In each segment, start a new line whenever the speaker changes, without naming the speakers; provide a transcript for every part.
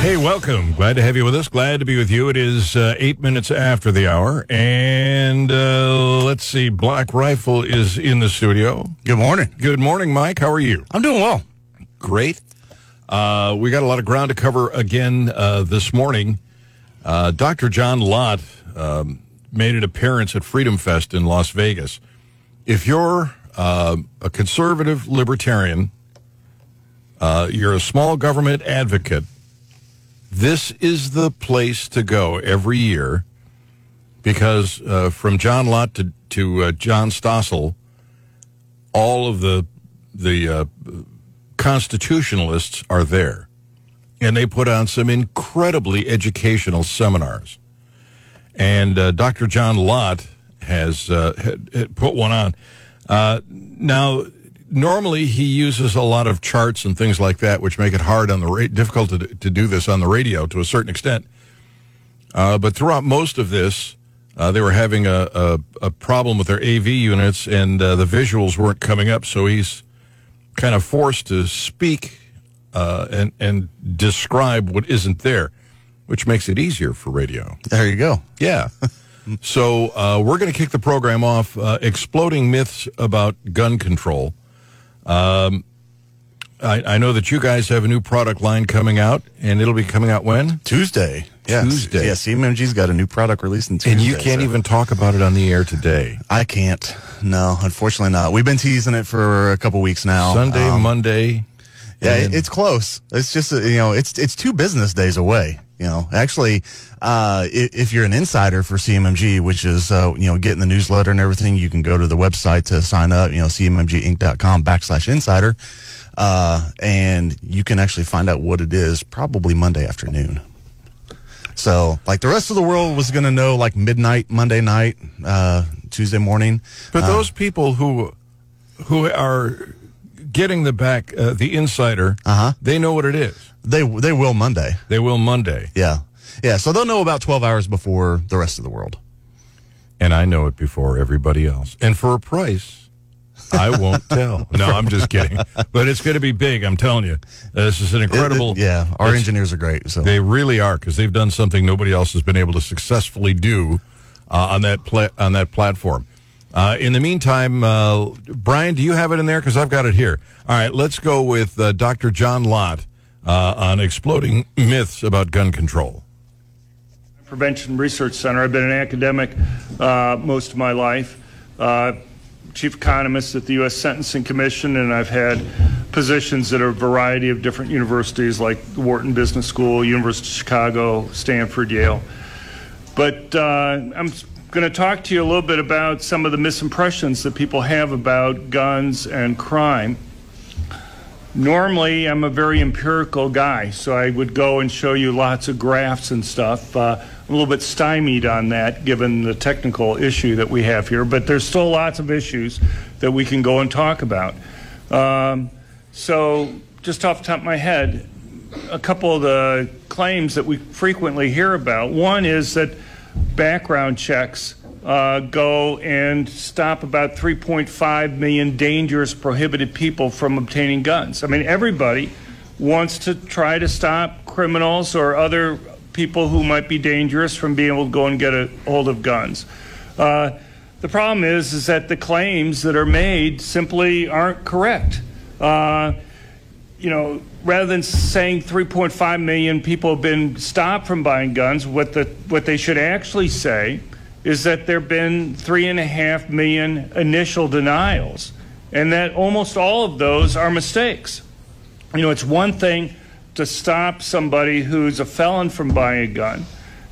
Hey, welcome. Glad to have you with us. Glad to be with you. It is uh, eight minutes after the hour. And uh, let's see, Black Rifle is in the studio.
Good morning.
Good morning, Mike. How are you?
I'm doing well.
Great. Uh, we got a lot of ground to cover again uh, this morning. Uh, Dr. John Lott um, made an appearance at Freedom Fest in Las Vegas. If you're uh, a conservative libertarian, uh, you're a small government advocate, this is the place to go every year because uh, from John Lott to, to uh, John Stossel, all of the the uh, constitutionalists are there, and they put on some incredibly educational seminars. And uh, Dr. John Lott has uh, had, had put one on. Uh, now, normally he uses a lot of charts and things like that, which make it hard on the ra- difficult to, to do this on the radio to a certain extent. Uh, but throughout most of this, uh, they were having a, a, a problem with their AV units, and uh, the visuals weren't coming up. So he's kind of forced to speak uh, and and describe what isn't there, which makes it easier for radio.
There you go.
Yeah. so uh, we're going to kick the program off uh, exploding myths about gun control. Um, I, I know that you guys have a new product line coming out, and it'll be coming out when?
Tuesday. Yes.
Tuesday.
Yeah, CMMG's got a new product releasing Tuesday.
And you can't
so-
even talk about it on the air today.
I can't. No, unfortunately not. We've been teasing it for a couple weeks now.
Sunday,
Um,
Monday.
Yeah, it's close. It's just uh, you know, it's it's two business days away. You know, actually, uh, if you're an insider for CMMG, which is uh, you know getting the newsletter and everything, you can go to the website to sign up. You know, cmmginc.com backslash insider, uh, and you can actually find out what it is probably Monday afternoon. So, like the rest of the world was going to know like midnight Monday night, uh, Tuesday morning.
But those people who who are getting the back, uh, the insider,
Uh-huh.
they know what it is.
They they will Monday.
They will Monday.
Yeah. Yeah. So they'll know about 12 hours before the rest of the world.
and I know it before everybody else. And for a price, I won't tell. No, I'm just kidding. But it's going to be big. I'm telling you. Uh, This is an incredible.
It- it- yeah. Our engineers are great. So
They really are because they've done something nobody else has been able to successfully do uh, on that pla- on that platform. Uh, in the meantime, uh, Brian, do you have it in there? Because I've got it here. All right, let's go with uh, Dr. John Lott uh, on exploding myths about gun control.
Prevention Research Center. I've been an academic uh, most of my life, uh, chief economist at the U.S. Sentencing Commission, and I've had positions at a variety of different universities like Wharton Business School, University of Chicago, Stanford, Yale. But uh, I'm going to talk to you a little bit about some of the misimpressions that people have about guns and crime. Normally, I'm a very empirical guy, so I would go and show you lots of graphs and stuff. Uh, I'm a little bit stymied on that given the technical issue that we have here, but there's still lots of issues that we can go and talk about. Um, so, just off the top of my head, a couple of the claims that we frequently hear about. One is that background checks uh, go and stop about 3.5 million dangerous, prohibited people from obtaining guns. I mean, everybody wants to try to stop criminals or other people who might be dangerous from being able to go and get a hold of guns. Uh, the problem is, is that the claims that are made simply aren't correct. Uh, you know, rather than saying 3.5 million people have been stopped from buying guns, what the what they should actually say is that there have been three and a half million initial denials, and that almost all of those are mistakes. You know, it's one thing to stop somebody who's a felon from buying a gun.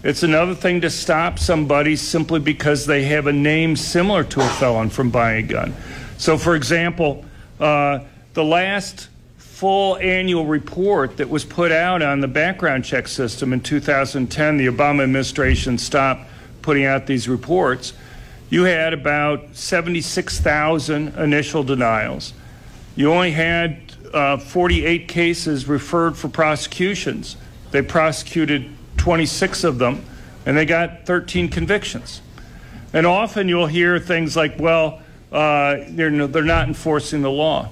It's another thing to stop somebody simply because they have a name similar to a felon from buying a gun. So, for example, uh, the last full annual report that was put out on the background check system in 2010, the Obama administration stopped putting out these reports. You had about 76,000 initial denials. You only had uh, 48 cases referred for prosecutions. They prosecuted 26 of them, and they got 13 convictions. And often you'll hear things like, well, uh, they're, they're not enforcing the law.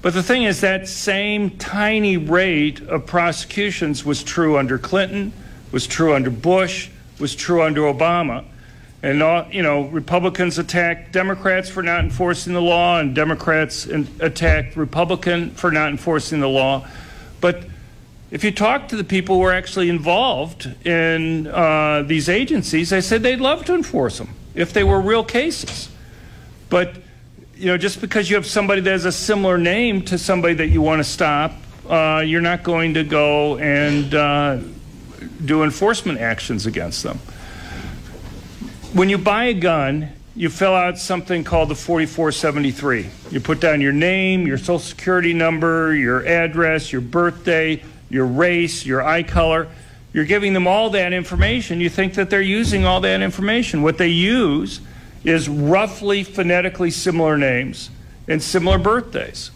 But the thing is, that same tiny rate of prosecutions was true under Clinton, was true under Bush, was true under Obama. And, you know, Republicans attacked Democrats for not enforcing the law, and Democrats attacked Republican for not enforcing the law. But if you talk to the people who are actually involved in uh, these agencies, they said they'd love to enforce them if they were real cases. But you know, just because you have somebody that has a similar name to somebody that you want to stop, uh, you're not going to go and uh, do enforcement actions against them. When you buy a gun, you fill out something called the 4473. You put down your name, your social security number, your address, your birthday, your race, your eye color. You're giving them all that information. You think that they're using all that information. What they use is roughly phonetically similar names and similar birthdays.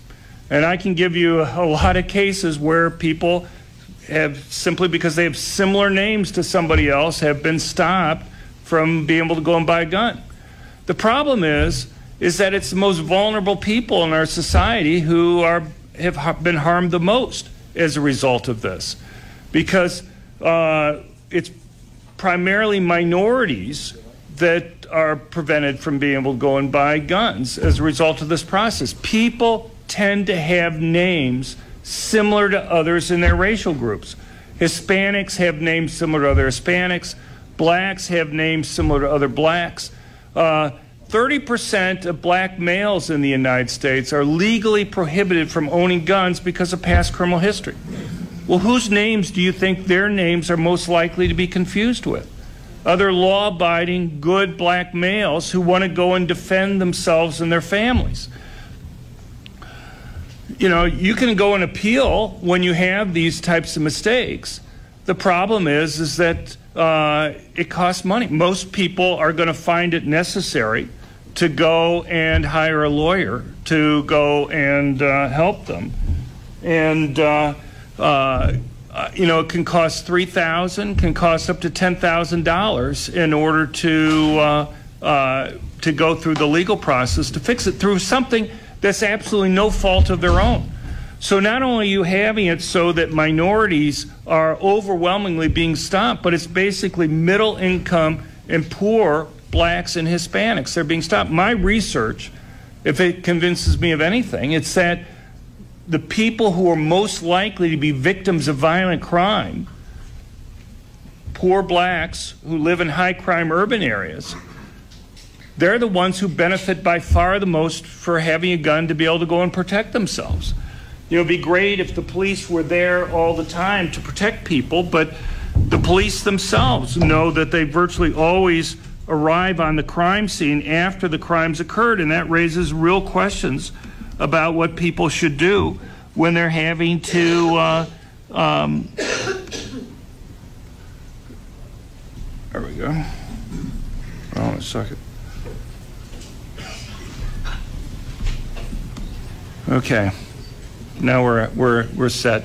And I can give you a, lot of cases where people have simply because they have similar names to somebody else have been stopped from being able to go and buy a gun. The problem is is that it's the most vulnerable people in our society who are have been harmed the most as a result of this, because uh, it's primarily minorities that are prevented from being able to go and buy guns as a result of this process. People tend to have names similar to others in their racial groups. Hispanics have names similar to other Hispanics. Blacks have names similar to other blacks. Uh, 30% of black males in the United States are legally prohibited from owning guns because of past criminal history. Well, whose names do you think their names are most likely to be confused with? Other law abiding, good black males who want to go and defend themselves and their families. You know, you can go and appeal when you have these types of mistakes. The problem is, is that uh, it costs money. Most people are going to find it necessary to go and hire a lawyer to go and uh, help them. And, uh, uh, you know, it can cost three thousand, can cost up to ten thousand dollars in order to uh, uh, to go through the legal process to fix it through something that's absolutely no fault of their own. So not only are you having it so that minorities are overwhelmingly being stopped, but it's basically middle income and poor blacks and Hispanics. They're being stopped. My research, if it convinces me of anything, it's that the people who are most likely to be victims of violent crime, poor blacks who live in high crime urban areas, they're the ones who benefit by far the most for having a gun to be able to go and protect themselves. You know, it'd be great if the police were there all the time to protect people, but the police themselves know that they virtually always arrive on the crime scene after the crimes occurred, and that raises real questions about what people should do when they're having to. Uh, um, there we go. On a second. Okay, now we're we're we're set.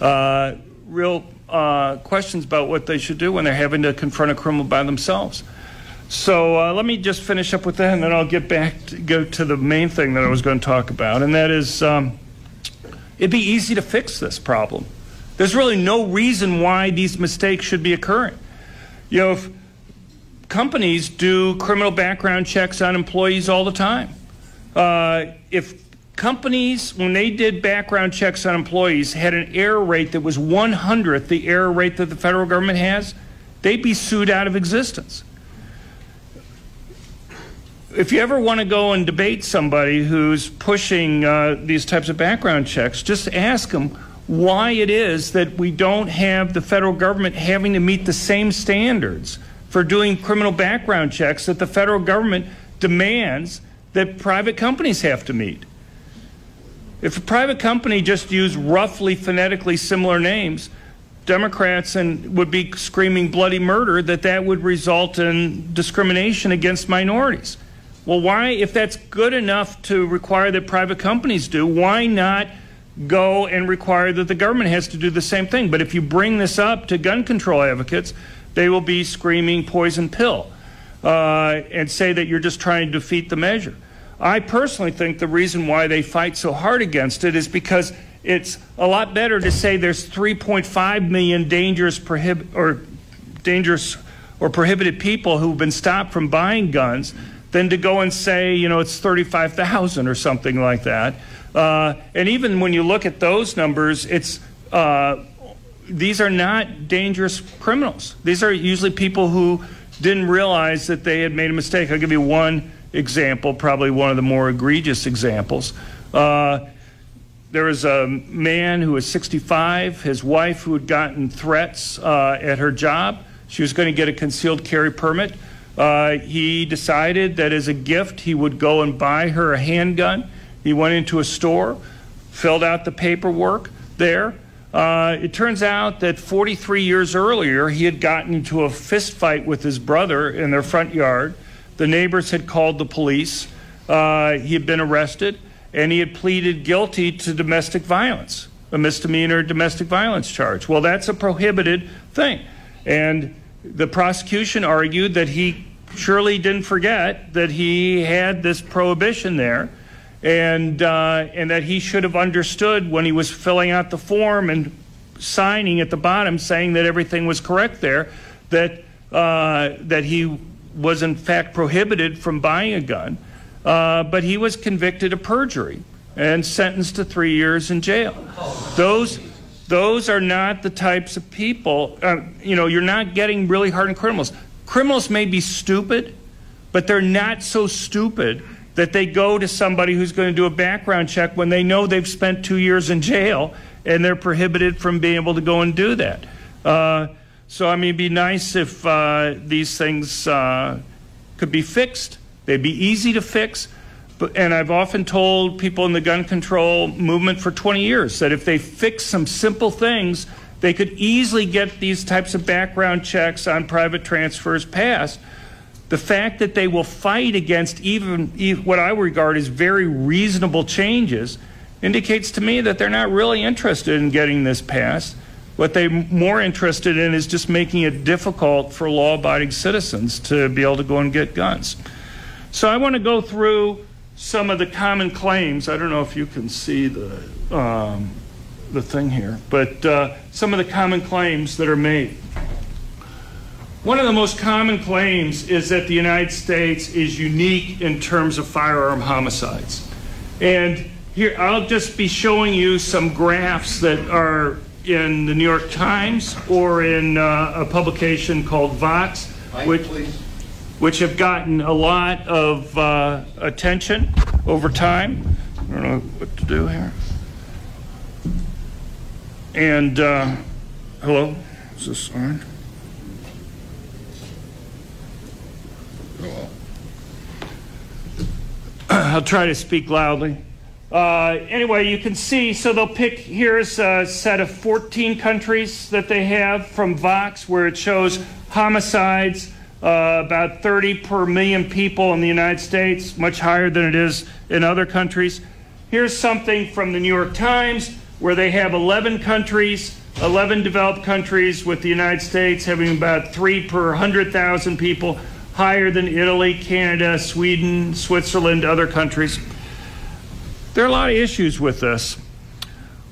Uh, real uh, questions about what they should do when they're having to confront a criminal by themselves. So uh, let me just finish up with that, and then I'll get back to go to the main thing that I was going to talk about, and that is um, it'd be easy to fix this problem. There's really no reason why these mistakes should be occurring. You know, if companies do criminal background checks on employees all the time. Uh, if companies, when they did background checks on employees, had an error rate that was one hundredth the error rate that the federal government has, they'd be sued out of existence if you ever want to go and debate somebody who's pushing uh, these types of background checks, just ask them why it is that we don't have the federal government having to meet the same standards for doing criminal background checks that the federal government demands that private companies have to meet. If a private company just used roughly phonetically similar names, Democrats and would be screaming bloody murder that that would result in discrimination against minorities. Well, why, if that's good enough to require that private companies do, why not go and require that the government has to do the same thing? But if you bring this up to gun control advocates, they will be screaming poison pill uh, and say that you're just trying to defeat the measure. I personally think the reason why they fight so hard against it is because it's a lot better to say there's 3.5 million dangerous prohib- or dangerous or prohibited people who've been stopped from buying guns than to go and say, you know, it's 35,000 or something like that. Uh, and even when you look at those numbers, it's uh, these are not dangerous criminals. These are usually people who didn't realize that they had made a mistake. I'll give you one example, probably one of the more egregious examples. Uh, there was a man who was 65, his wife who had gotten threats uh, at her job. She was going to get a concealed carry permit. Uh, he decided that as a gift, he would go and buy her a handgun. He went into a store, filled out the paperwork there. Uh, it turns out that 43 years earlier, he had gotten into a fist fight with his brother in their front yard. The neighbors had called the police. Uh, he had been arrested, and he had pleaded guilty to domestic violence, a misdemeanor domestic violence charge. Well, that's a prohibited thing. And the prosecution argued that he surely didn't forget that he had this prohibition there and, uh, and that he should have understood when he was filling out the form and signing at the bottom saying that everything was correct there that, uh, that he was in fact prohibited from buying a gun. Uh, but he was convicted of perjury and sentenced to three years in jail. Those, those are not the types of people, uh, you know, you're not getting really hardened criminals. Criminals may be stupid, but they're not so stupid that they go to somebody who's going to do a background check when they know they've spent two years in jail and they're prohibited from being able to go and do that. Uh, so, I mean, it'd be nice if uh, these things uh, could be fixed. They'd be easy to fix. But, and I've often told people in the gun control movement for 20 years that if they fix some simple things, they could easily get these types of background checks on private transfers passed. The fact that they will fight against even what I regard as very reasonable changes indicates to me that they're not really interested in getting this passed. What they're more interested in is just making it difficult for law abiding citizens to be able to go and get guns. So I want to go through some of the common claims. I don't know if you can see the, um, the thing here, but uh, some of the common claims that are made. One of the most common claims is that the United States is unique in terms of firearm homicides. And here, I'll just be showing you some graphs that are in the New York Times or in uh, a publication called Vox, which, which have gotten a lot of uh, attention over time. I don't know what to do here. And, uh, hello? Is this on? I'll try to speak loudly. Uh, anyway, you can see, so they'll pick, here's a set of 14 countries that they have from Vox where it shows homicides, uh, about 30 per million people in the United States, much higher than it is in other countries. Here's something from the New York Times where they have 11 countries, 11 developed countries, with the United States having about 3 per 100,000 people, higher than Italy, Canada, Sweden, Switzerland, other countries. There are a lot of issues with this.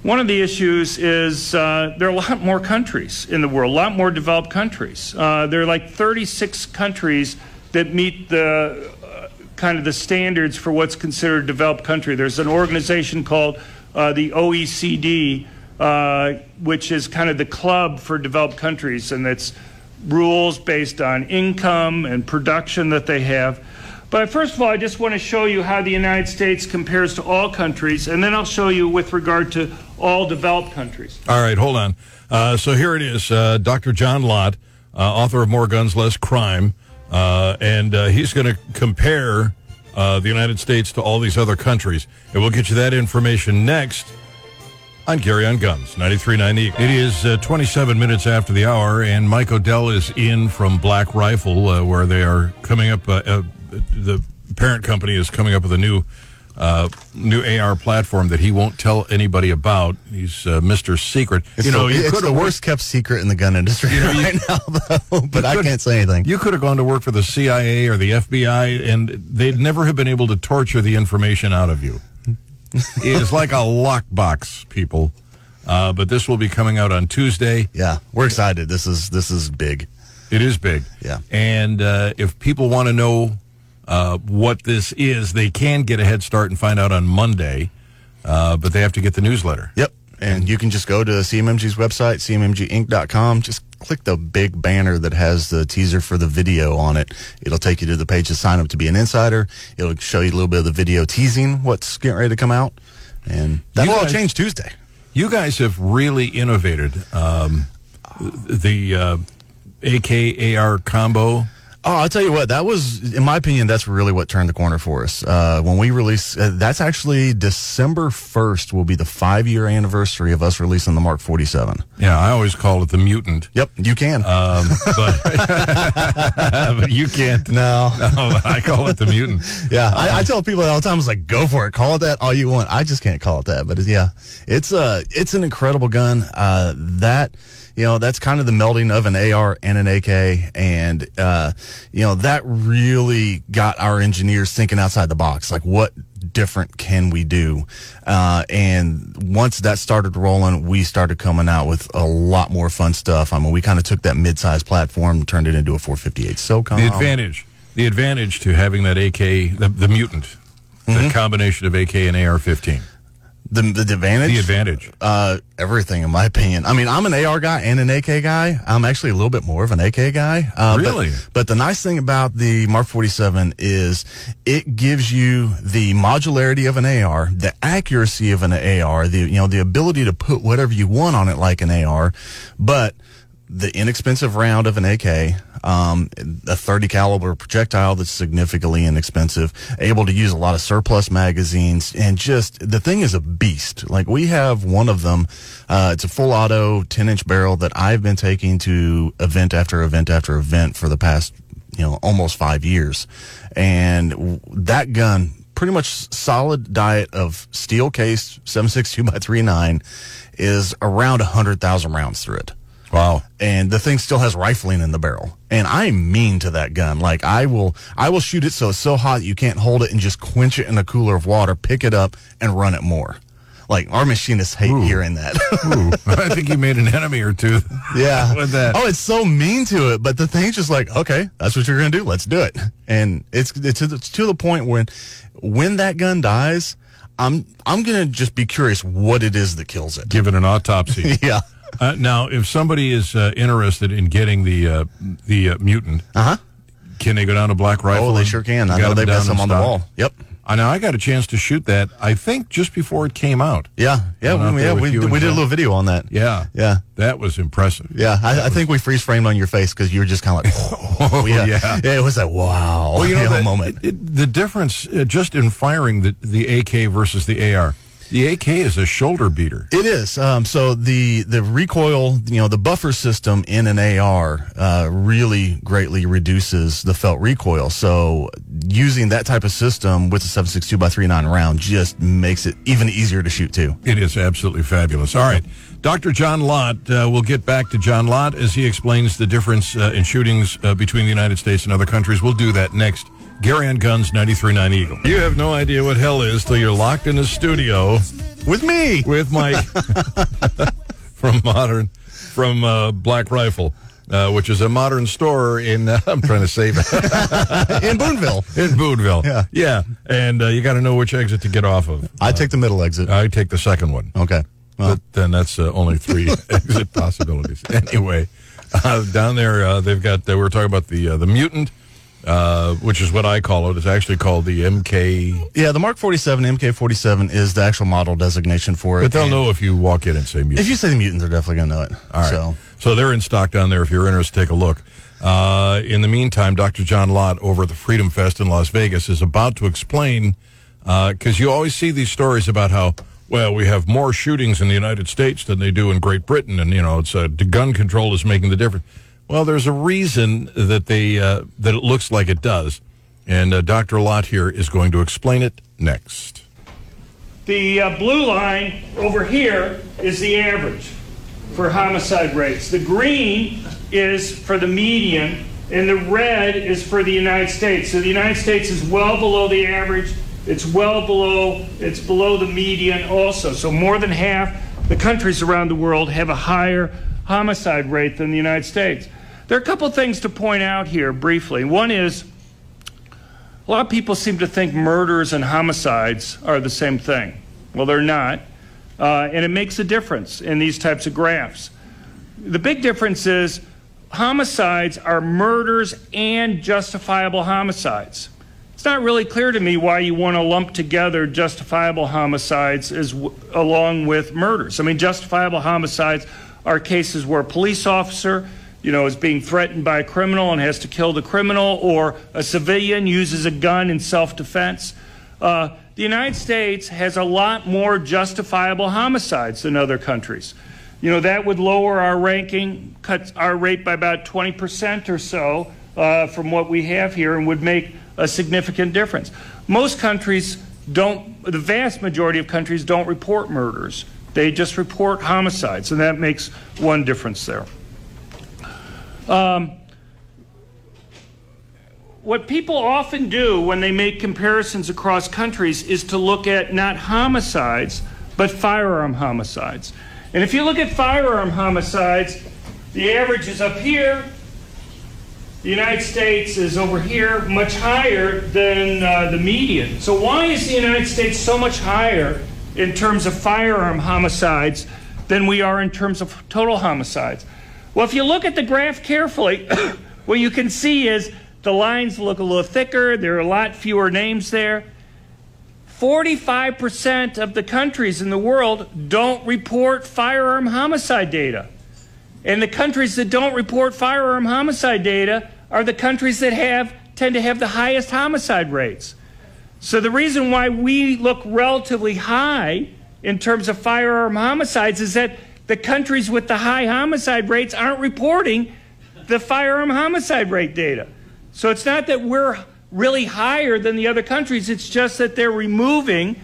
One of the issues is uh, there are a lot more countries in the world, a lot more developed countries. Uh, there are like 36 countries that meet the uh, kind of the standards for what's considered a developed country. There's an organization called uh, the OECD, uh, which is kind of the club for developed countries, and it's rules based on income and production that they have. But first of all, I just want to show you how the United States compares to all countries, and then I'll show you with regard to all developed countries.
All right, hold on. Uh, so here it is uh, Dr. John Lott, uh, author of More Guns, Less Crime, uh, and uh, he's going to compare uh, the United States to all these other countries. And we'll get you that information next on Gary on Guns, 93.90. It is 27 minutes after the hour, and Mike Odell is in from Black Rifle, where they are coming up the parent company is coming up with a new uh, new AR platform that he won't tell anybody about. He's uh, Mr. Secret.
It's
you know,
the,
you
it's the worst kept secret in the gun industry
You know, you-
right now, though, but I can't say anything.
You could have gone to work for the CIA or the FBI, and they'd never have been able to torture the information out of you. it's like a lockbox, people. Uh, but this will be coming out on Tuesday.
yeah, we're excited. This is this is big.
It is big.
Yeah.
And uh, if people want to know uh, what this is, they can get a head start and find out on Monday, uh, but they have to get the newsletter.
Yep. And you can just go to CMMG's website, cmmginc.com. Just click the big banner that has the teaser for the video on it. It'll take you to the page to sign up to be an insider. It'll show you a little bit of the video teasing what's getting ready to come out. And that'll all change Tuesday.
You guys have really innovated um, the uh, AKAR combo.
Oh, I'll tell you what, that was, in my opinion, that's really what turned the corner for us. Uh, when we release, uh, that's actually December 1st will be the five year anniversary of us releasing the Mark 47.
Yeah, I always call it the mutant.
Yep, you can.
Um, but, but you can't.
no.
No, I call it the mutant.
Yeah, I, I tell people all the time, "It's like go for it, call it that all you want." I just can't call it that, but yeah, it's uh it's an incredible gun. Uh, that you know that's kind of the melding of an AR and an AK, and uh, you know that really got our engineers thinking outside the box. Like, what different can we do? Uh, and once that started rolling, we started coming out with a lot more fun stuff. I mean, we kind of took that mid-sized platform, and turned it into a 458 SOCOM.
The advantage, the advantage to having that AK, the, the mutant, the combination of AK and AR-15.
The, the advantage,
The advantage.
Uh, everything, in my opinion. I mean, I'm an AR guy and an AK guy. I'm actually a little bit more of an AK guy. Uh, but-
Really?
But, the nice thing about the Mark 47 is it gives you the modularity of an AR, the accuracy of an AR, the you know the ability to put whatever you want on it like an AR, but the inexpensive round of an AK, um, a 30 caliber projectile that's significantly inexpensive, able to use a lot of surplus magazines, and just the thing is a beast. Like we have one of them. Uh, it's a full auto 10 inch barrel that I've been taking to event after event after event for the past, you know, almost five years. And that gun, pretty much solid diet of steel case 762 by 39 is around 100,000 rounds through it
Wow.
and the thing still has rifling in the barrel. And I'm mean to that gun. Like I will, I will shoot it so it's so hot you can't hold it and just quench it in a cooler of water, pick it up, and run it more. Like our machinists hate hearing that.
Ooh, I think you made an enemy or two.
yeah.
With that.
Oh, it's so mean to it, but the thing's just like, okay, that's what you're gonna do. Let's do it. And it's it's, it's to the point when when that gun dies, I'm I'm gonna just be curious what it is that kills it.
Give it an autopsy.
yeah.
Uh, now, if somebody is uh, interested in getting the uh, the uh, mutant,
Uh huh.
can they go down to Black Rifle?
Oh, they sure can. I know they've got some on the wall. Yep.
I know. I got a chance to shoot that. I think just before it came out.
Yeah, yeah, we, yeah. We, we did a little video on that.
Yeah,
Yeah,
that was impressive.
yeah. I, I think we freeze framed on your face because you were just kind of like, oh, yeah.
yeah.
It was like, wow.
Well, you know that,
moment.
it- it- the difference uh, just in firing the the AK versus the AR. The AK is a shoulder beater.
It is. Um, so the the recoil, you know, the buffer system in an AR uh, really greatly reduces the felt recoil. So using that type of system with the 7.62 by 39 round just makes it even easier to shoot too.
It is absolutely fabulous. All right. Dr. John Lott, uh, we'll get back to John Lott as he explains the difference uh, in shootings uh, between the United States and other countries. We'll do that next. Gary on Guns, 93.9 Eagle. You have no idea what hell is till you're locked in a studio
With me
with Mike from Modern, from uh, Black Rifle, uh, which is a modern store in, uh, I'm trying to save it,
in Boonville.
in Boonville.
Yeah.
Yeah. And uh, you got to know which exit to get off of.
I take the middle exit.
I take the second one.
Okay. Well,
but then that's uh, only three exit possibilities. Anyway, uh, down there uh, they've got. Uh, we were talking about the uh, the mutant, uh, which is what I call it. It's actually called the MK.
yeah, the Mark 47 MK47 is the actual model designation for it.
But they'll know if you walk in and say mutant.
If you say the mutants, they're definitely gonna know it.
All right.
So
So they're in stock down there. If you're interested, take a look. Uh, in the meantime, Dr. John Lott over at the Freedom Fest in Las Vegas is about to explain because you always see these stories about how well we have more shootings in the United States than they do in Great Britain, and you know it's uh, the gun control is making the difference. Well, there's a reason that they uh, that it looks like it does, and uh, Dr. Lott here is going to explain it next.
the uh, blue line over here is the average for homicide rates. The green is for the median, and the red is for the United States. So the United States is well below the average. It's well below, it's below the median also. So more than half the countries around the world have a higher homicide rate than the United States. There are a couple things to point out here briefly. One is a lot of people seem to think murders and homicides are the same thing. Well, they're not. Uh, and it makes a difference in these types of graphs. The big difference is homicides are murders and justifiable homicides. It's not really clear to me why you want to lump together justifiable homicides as w- along with murders. I mean, justifiable homicides are cases where a police officer, you know, is being threatened by a criminal and has to kill the criminal, or a civilian uses a gun in self-defense. Uh, the United States has a lot more justifiable homicides than other countries. You know, that would lower our ranking, cut our rate by about 20% or so uh, from what we have here, and would make a significant difference. Most countries don't, the vast majority of countries don't report murders. They just report homicides, and that makes one difference there. Um, what people often do when they make comparisons across countries is to look at not homicides, but firearm homicides. And if you look at firearm homicides, the average is up here, the United States is over here, much higher than uh, the median. So, why is the United States so much higher in terms of firearm homicides than we are in terms of total homicides? Well, if you look at the graph carefully, what you can see is the lines look a little thicker, there are a lot fewer names there. 45% of the countries in the world don't report firearm homicide data. And the countries that don't report firearm homicide data are the countries that have tend to have the highest homicide rates. So the reason why we look relatively high in terms of firearm homicides is that the countries with the high homicide rates aren't reporting the firearm homicide rate data. So it's not that we're really higher than the other countries, it's just that they're removing,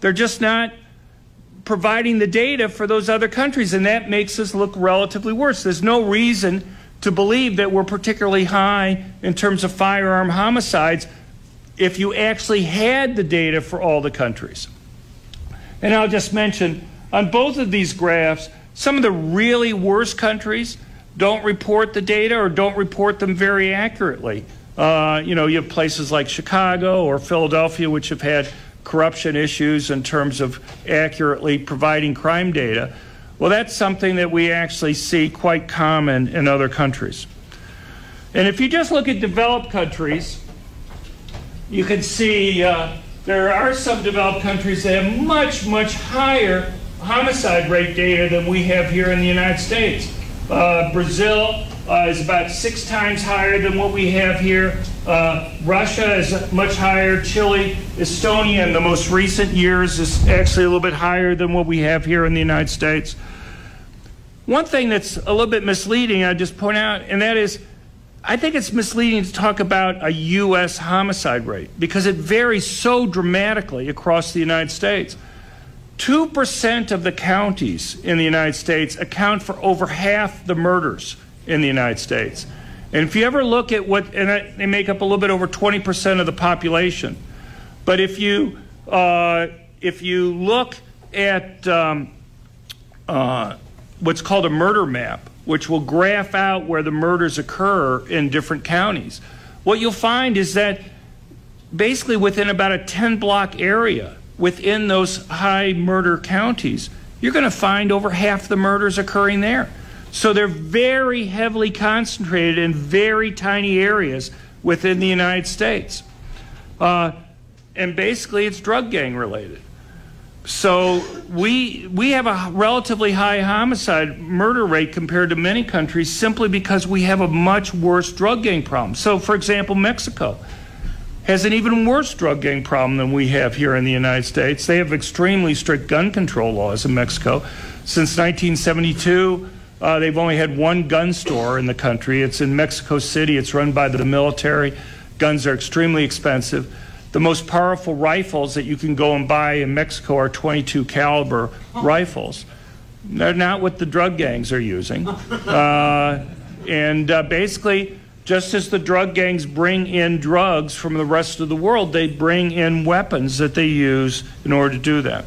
they're just not providing the data for those other countries, and that makes us look relatively worse. There's no reason to believe that we're particularly high in terms of firearm homicides if you actually had the data for all the countries. And I'll just mention on both of these graphs, some of the really worst countries don't report the data or don't report them very accurately. Uh, you know, you have places like Chicago or Philadelphia, which have had corruption issues in terms of accurately providing crime data. Well, that's something that we actually see quite common in other countries. And if you just look at developed countries, you can see uh, there are some developed countries that have much, much higher homicide rate data than we have here in the United States. Uh, Brazil uh, is about six times higher than what we have here. Uh, Russia is much higher. Chile, Estonia, in the most recent years, is actually a little bit higher than what we have here in the United States. One thing that's a little bit misleading, I just point out, and that is I think it's misleading to talk about a U.S. homicide rate because it varies so dramatically across the United States. 2% of the counties in the United States account for over half the murders in the United States. And if you ever look at what, and they make up a little bit over 20% of the population. But if you, uh, if you look at um, uh, what's called a murder map, which will graph out where the murders occur in different counties, what you'll find is that basically within about a 10 block area within those high murder counties, you're going to find over half the murders occurring there. So they're very heavily concentrated in very tiny areas within the United States. Uh, and basically, it's drug gang related. So we we have a relatively high homicide murder rate compared to many countries simply because we have a much worse drug gang problem. So, for example, Mexico has an even worse drug gang problem than we have here in the United States. They have extremely strict gun control laws in Mexico. Since 1972, uh, they've only had one gun store in the country. It's in Mexico City. It's run by the military. Guns are extremely expensive. The most powerful rifles that you can go and buy in Mexico are 22 caliber rifles. They're not what the drug gangs are using. Uh, and uh, basically, just as the drug gangs bring in drugs from the rest of the world, they bring in weapons that they use in order to do that.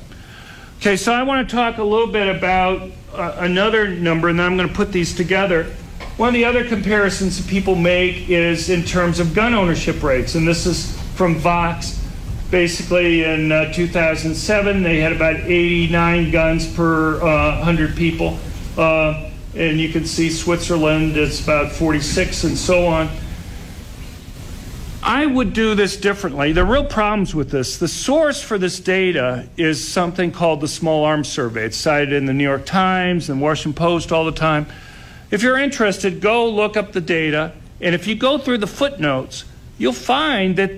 Okay, so I want to talk a little bit about uh, another number, and then I'm going to put these together. One of the other comparisons that people make is in terms of gun ownership rates, and this is from Vox. Basically, in uh, 2007, they had about 89 guns per uh, 100 people. Uh, and you can see Switzerland is about 46 and so on. I would do this differently. Are real problems with this. The source for this data is something called the Small Arms Survey. It's cited in the New York Times and Washington Post all the time. If you're interested, go look up the data. And if you go through the footnotes, you'll find that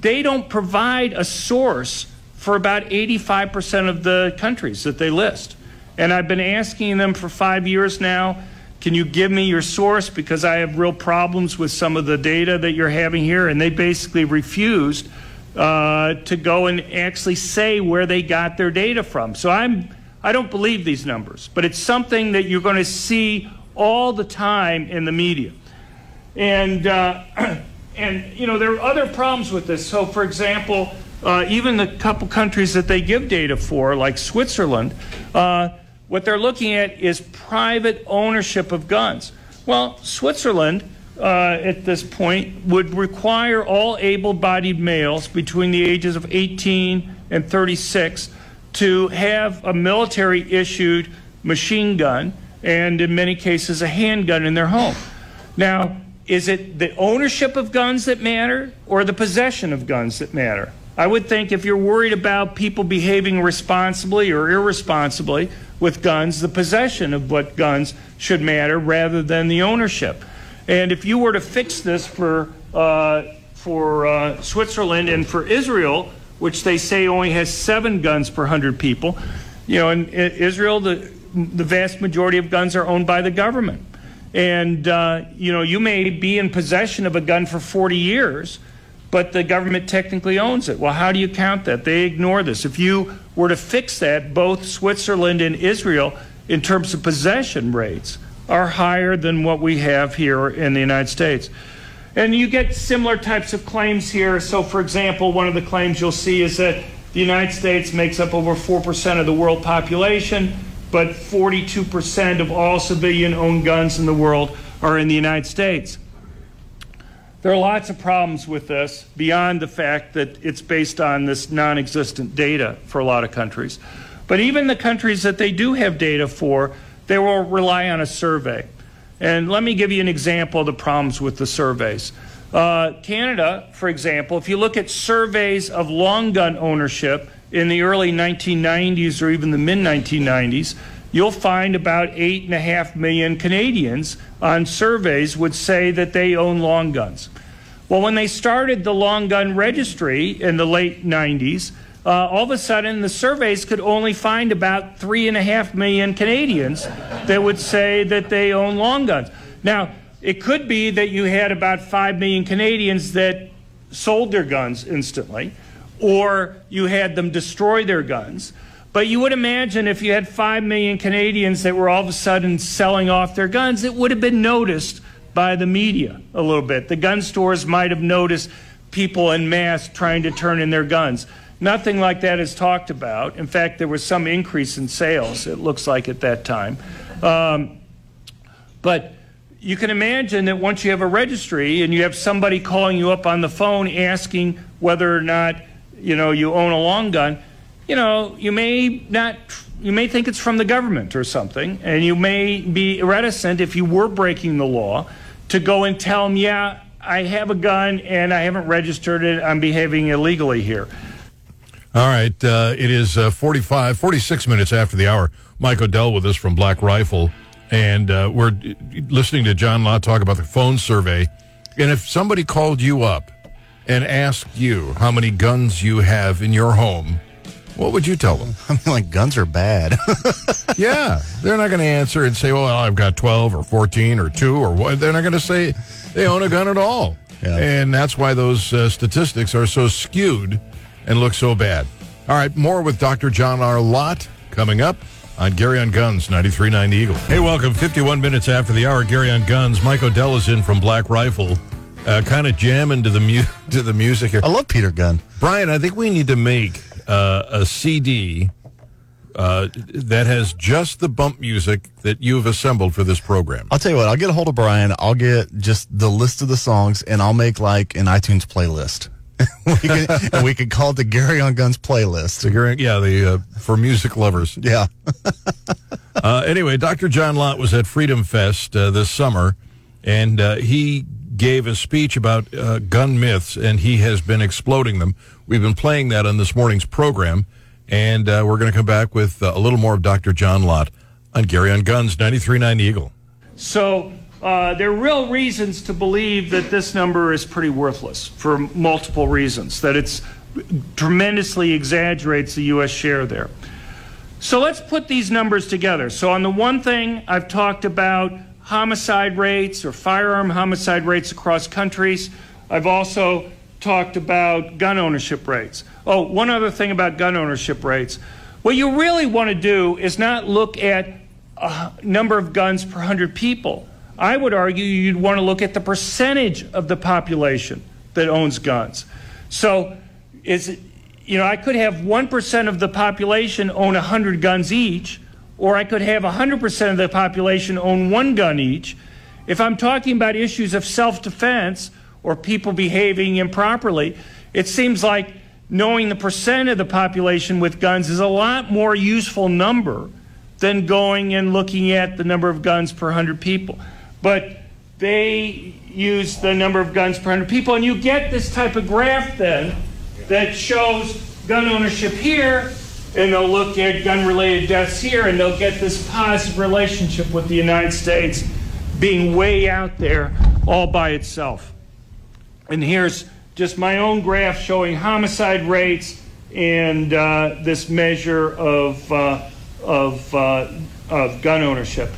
they don't provide a source for about 85% of the countries that they list. And I've been asking them for five years now can you give me your source? Because I have real problems with some of the data that you're having here. And they basically refused uh, to go and actually say where they got their data from. So I'm, I don't believe these numbers, but it's something that you're going to see all the time in the media. And, uh, and you know, there are other problems with this. So, for example, uh, even the couple countries that they give data for, like Switzerland, uh, what they're looking at is private ownership of guns. Well, Switzerland, uh, at this point, would require all able bodied males between the ages of 18 and 36 to have a military issued machine gun and, in many cases, a handgun in their home. Now, is it the ownership of guns that matter or the possession of guns that matter? I would think if you're worried about people behaving responsibly or irresponsibly, with guns, the possession of what guns should matter rather than the ownership. And if you were to fix this for, uh, for uh, Switzerland and for Israel, which they say only has seven guns per 100 people, you know, in Israel, the, the vast majority of guns are owned by the government. And, uh, you know, you may be in possession of a gun for 40 years, but the government technically owns it. Well, how do you count that? They ignore this. If you were to fix that, both Switzerland and Israel, in terms of possession rates, are higher than what we have here in the United States. And you get similar types of claims here. So, for example, one of the claims you'll see is that the United States makes up over 4% of the world population, but 42% of all civilian owned guns in the world are in the United States. There are lots of problems with this beyond the fact that it's based on this non existent data for a lot of countries. But even the countries that they do have data for, they will rely on a survey. And let me give you an example of the problems with the surveys. Uh, Canada, for example, if you look at surveys of long gun ownership in the early 1990s or even the mid 1990s, you'll find about 8.5 million Canadians on surveys would say that they own long guns. Well, when they started the long gun registry in the late 90s, uh, all of a sudden the surveys could only find about 3.5 million Canadians that would say that they own long guns. Now, it could be that you had about 5 million Canadians that sold their guns instantly, or you had them destroy their guns. But you would imagine if you had 5 million Canadians that were all of a sudden selling off their guns, it would have been noticed by the media a little bit. The gun stores might have noticed people in mass trying to turn in their guns. Nothing like that is talked about. In fact, there was some increase in sales, it looks like, at that time. Um, but you can imagine that once you have a registry and you have somebody calling you up on the phone asking whether or not you know you own a long gun, you know, you may not you may think it's from the government or something, and you may be reticent if you were breaking the law to go and tell them, yeah, I have a gun and I haven't registered it. I'm behaving illegally here.
All right. Uh, it is uh, 45, 46 minutes after the hour. Mike Odell with us from Black Rifle. And uh, we're listening to John Lott talk about the phone survey. And if somebody called you up and asked you how many guns you have in your home, what would you tell them?
I mean, like guns are bad.
yeah, they're not going to answer and say, "Well, I've got 12 or 14 or 2 or what." They're not going to say they own a gun at all.
Yeah.
And that's why those uh, statistics are so skewed and look so bad. All right, more with Dr. John R. Lott coming up on Gary on Guns, 93.9 The Eagle. Hey, welcome. 51 minutes after the hour, Gary on Guns. Mike Odell is in from Black Rifle, uh, kind of jamming to the, mu- to the music here.
I love Peter Gunn.
Brian, I think we need to make uh, a CD uh, that has just the bump music that you've assembled for this program.
I'll tell you what, I'll get a hold of Brian. I'll get just the list of the songs and I'll make like an iTunes playlist. we can, and we can call it the Gary on Guns playlist.
So you're, yeah, the uh, for music lovers.
Yeah.
Uh, anyway, Dr. John Lott was at Freedom Fest uh, this summer, and uh, he gave a speech about uh, gun myths, and he has been exploding them. We've been playing that on this morning's program, and uh, we're going to come back with uh, a little more of Dr. John Lott on Gary on Guns, 93.9 The Eagle.
So uh, there are real reasons to believe that this number is pretty worthless for multiple reasons, that it's tremendously exaggerates the U.S. share there. So let's put these numbers together. So on the one thing, I've talked about homicide rates or firearm homicide rates across countries. I've also talked about gun ownership rates. Oh, one other thing about gun ownership rates. What you really want to do is not look at a number of guns per 100 people. I would argue you'd want to look at the percentage of the population that owns guns. So, is you know, I could have 1% of the population own 100 guns each, or I could have 100% of the population own one gun each. If I'm talking about issues of self defense or people behaving improperly, it seems like knowing the percent of the population with guns is a lot more useful number than going and looking at the number of guns per 100 people. But they use the number of guns per 100 people, and you get this type of graph then that shows gun ownership here, and they'll look at gun related deaths here, and they'll get this positive relationship with the United States being way out there all by itself. And here's just my own graph showing homicide rates and uh, this measure of, uh, of, uh, of gun ownership.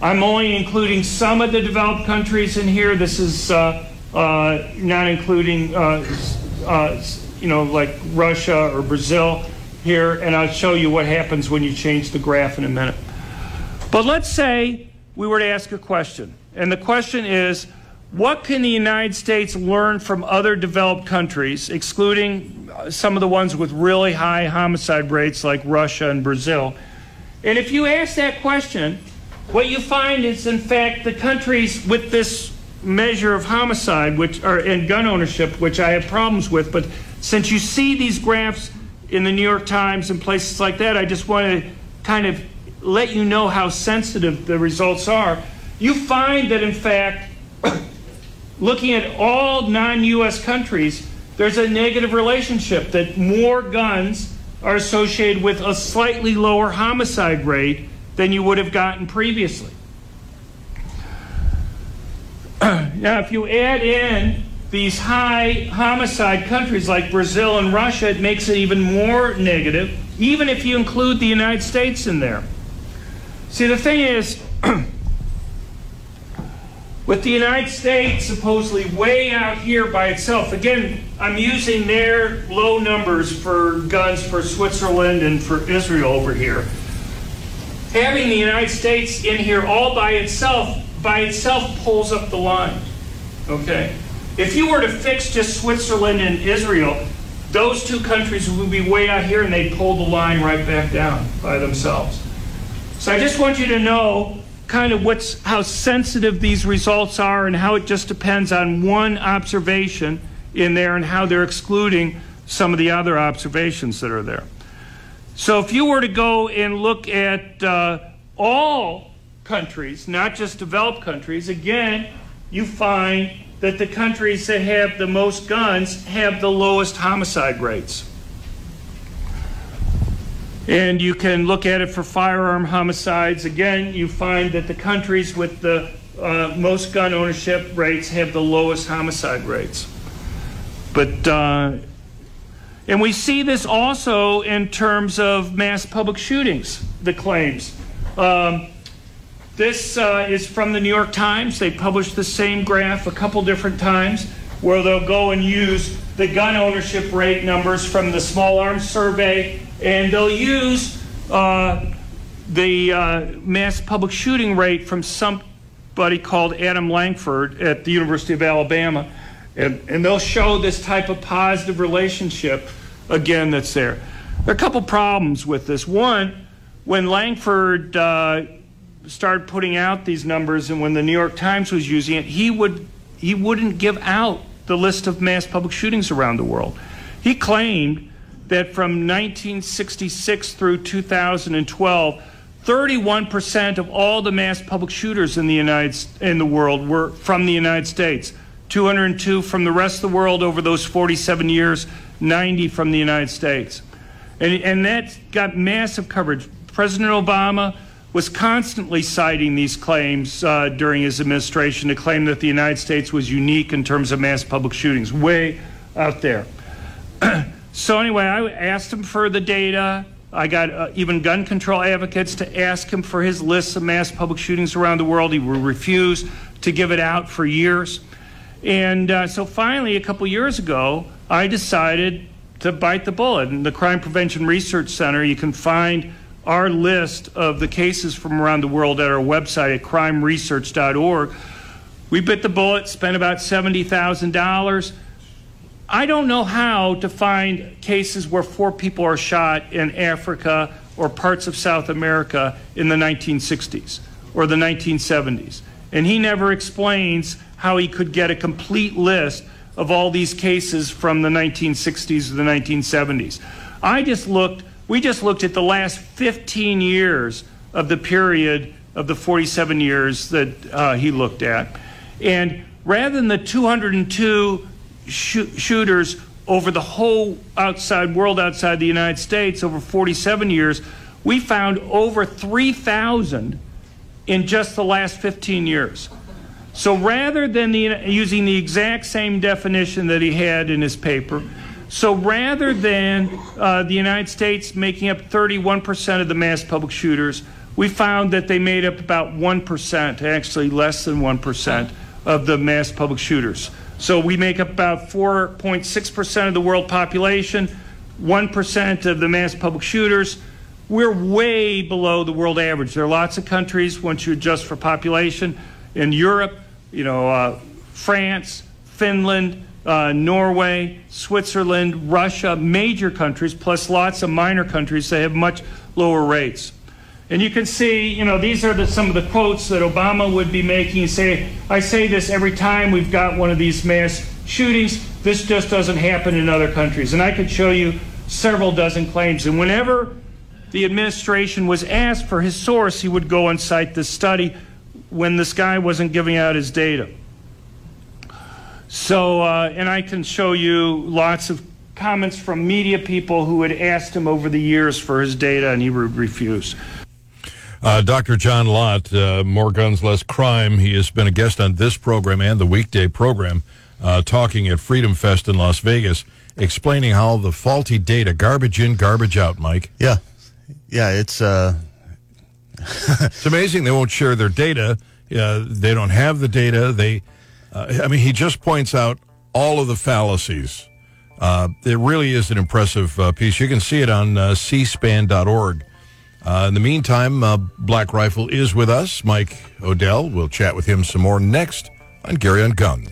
I'm only including some of the developed countries in here. This is uh, uh, not including, uh, you know, like Russia or Brazil here, and I'll show you what happens when you change the graph in a minute. But let's say we were to ask a question, and the question is, what can the United States learn from other developed countries, excluding some of the ones with really high homicide rates like Russia and Brazil? And if you ask that question, what you find is, in fact, the countries with this measure of homicide which are, and gun ownership, which I have problems with, but since you see these graphs in the New York Times and places like that, I just want to kind of let you know how sensitive the results are. You find that, in fact, looking at all non US countries, there's a negative relationship that more guns are associated with a slightly lower homicide rate than you would have gotten previously. now, if you add in these high homicide countries like Brazil and Russia, it makes it even more negative, even if you include the United States in there. See, the thing is, with the United States supposedly way out here by itself, again, I'm using their low numbers for guns for Switzerland and for Israel over here. Having the United States in here all by itself, by itself pulls up the line. Okay? If you were to fix just Switzerland and Israel, those two countries would be way out here and they'd pull the line right back down by themselves. So I just want you to know kind of what's how sensitive these results are and how it just depends on one observation in there and how they're excluding some of the other observations that are there. So if you were to go and look at uh, all countries, not just developed countries, again, you find that the countries that have the most guns have the lowest homicide rates. And you can look at it for firearm homicides. Again, you find that the countries with the uh, most gun ownership rates have the lowest homicide rates. But, uh, and we see this also in terms of mass public shootings, the claims. Um, this uh, is from the New York Times. They published the same graph a couple different times. where they'll go and use the gun ownership rate numbers from the Small Arms Survey, and they'll use uh, the uh, mass public shooting rate from somebody called Adam Lankford at the University of Alabama. And, and they'll show this type of positive relationship again that's there. There are a couple problems with this. One, when Lankford uh, started putting out these numbers and when the New York Times was using it, he, would, he wouldn't give out the list of mass public shootings around the world. He claimed that from 1966 through 2012, 31% of all the mass public shooters in the United in the world were from the United States. 202 from the rest of the world over those 47 years, 90 from the United States. And, and that got massive coverage. President Obama was constantly citing these claims uh, during his administration to claim that the United States was unique in terms of mass public shootings, way out there. so, anyway, I asked him for the data. I got uh, even gun control advocates to ask him for his lists of mass public shootings around the world. He refused to give it out for years. And uh, so finally, a couple years ago, I decided to bite the bullet. In the Crime Prevention Research Center, you can find our list of the cases from around the world at our website at crimeresearch.org. We bit the bullet, spent about $70,000. I don't know how to find cases where four people are shot in Africa or parts of South America in the 1960s or the 1970s. And he never explains how he could get a complete list of all these cases from the 1960s to the 1970s. I just looked, we just looked at the last 15 years of the period of the 47 years that uh, he looked at. And rather than the 202 sh- shooters over the whole outside world outside the United States over 47 years, we found over 3,000 in just the last 15 years. So rather than the, using the exact same definition that he had in his paper, so rather than uh, the United States making up 31% of the mass public shooters, we found that they made up about 1%, actually less than 1% of the mass public shooters. So we make up about 4.6% of the world population, 1% of the mass public shooters. We're way below the world average. There are lots of countries, once you adjust for population, in Europe you know, uh, France, Finland, uh, Norway, Switzerland, Russia, major countries, plus lots of minor countries that have much lower rates. And you can see, you know, these are the, some of the quotes that Obama would be making. And say, I say this every time we've got one of these mass shootings. This just doesn't happen in other countries. And I could show you several dozen claims. And whenever the administration was asked for his source, he would go and cite this study when this guy wasn't giving out his data. So, uh, and I can show you lots of comments from media people who had asked him over the years for his data, and he would refuse.
Uh, Dr. John Lott, uh, More Guns, Less Crime. He has been a guest on this program and the weekday program, uh, talking at Freedom Fest in Las Vegas, explaining how the faulty data, garbage in, garbage out, Mike.
Yeah. Yeah, it's uh,
it's amazing they won't share their data. Uh, they don't have the data. They, uh, I mean, he just points out all of the fallacies. Uh, it really is an impressive uh, piece. You can see it on uh, cspan.org. Uh, in the meantime, uh, Black Rifle is with us. Mike Odell. We'll chat with him some more next on Gary on Gun.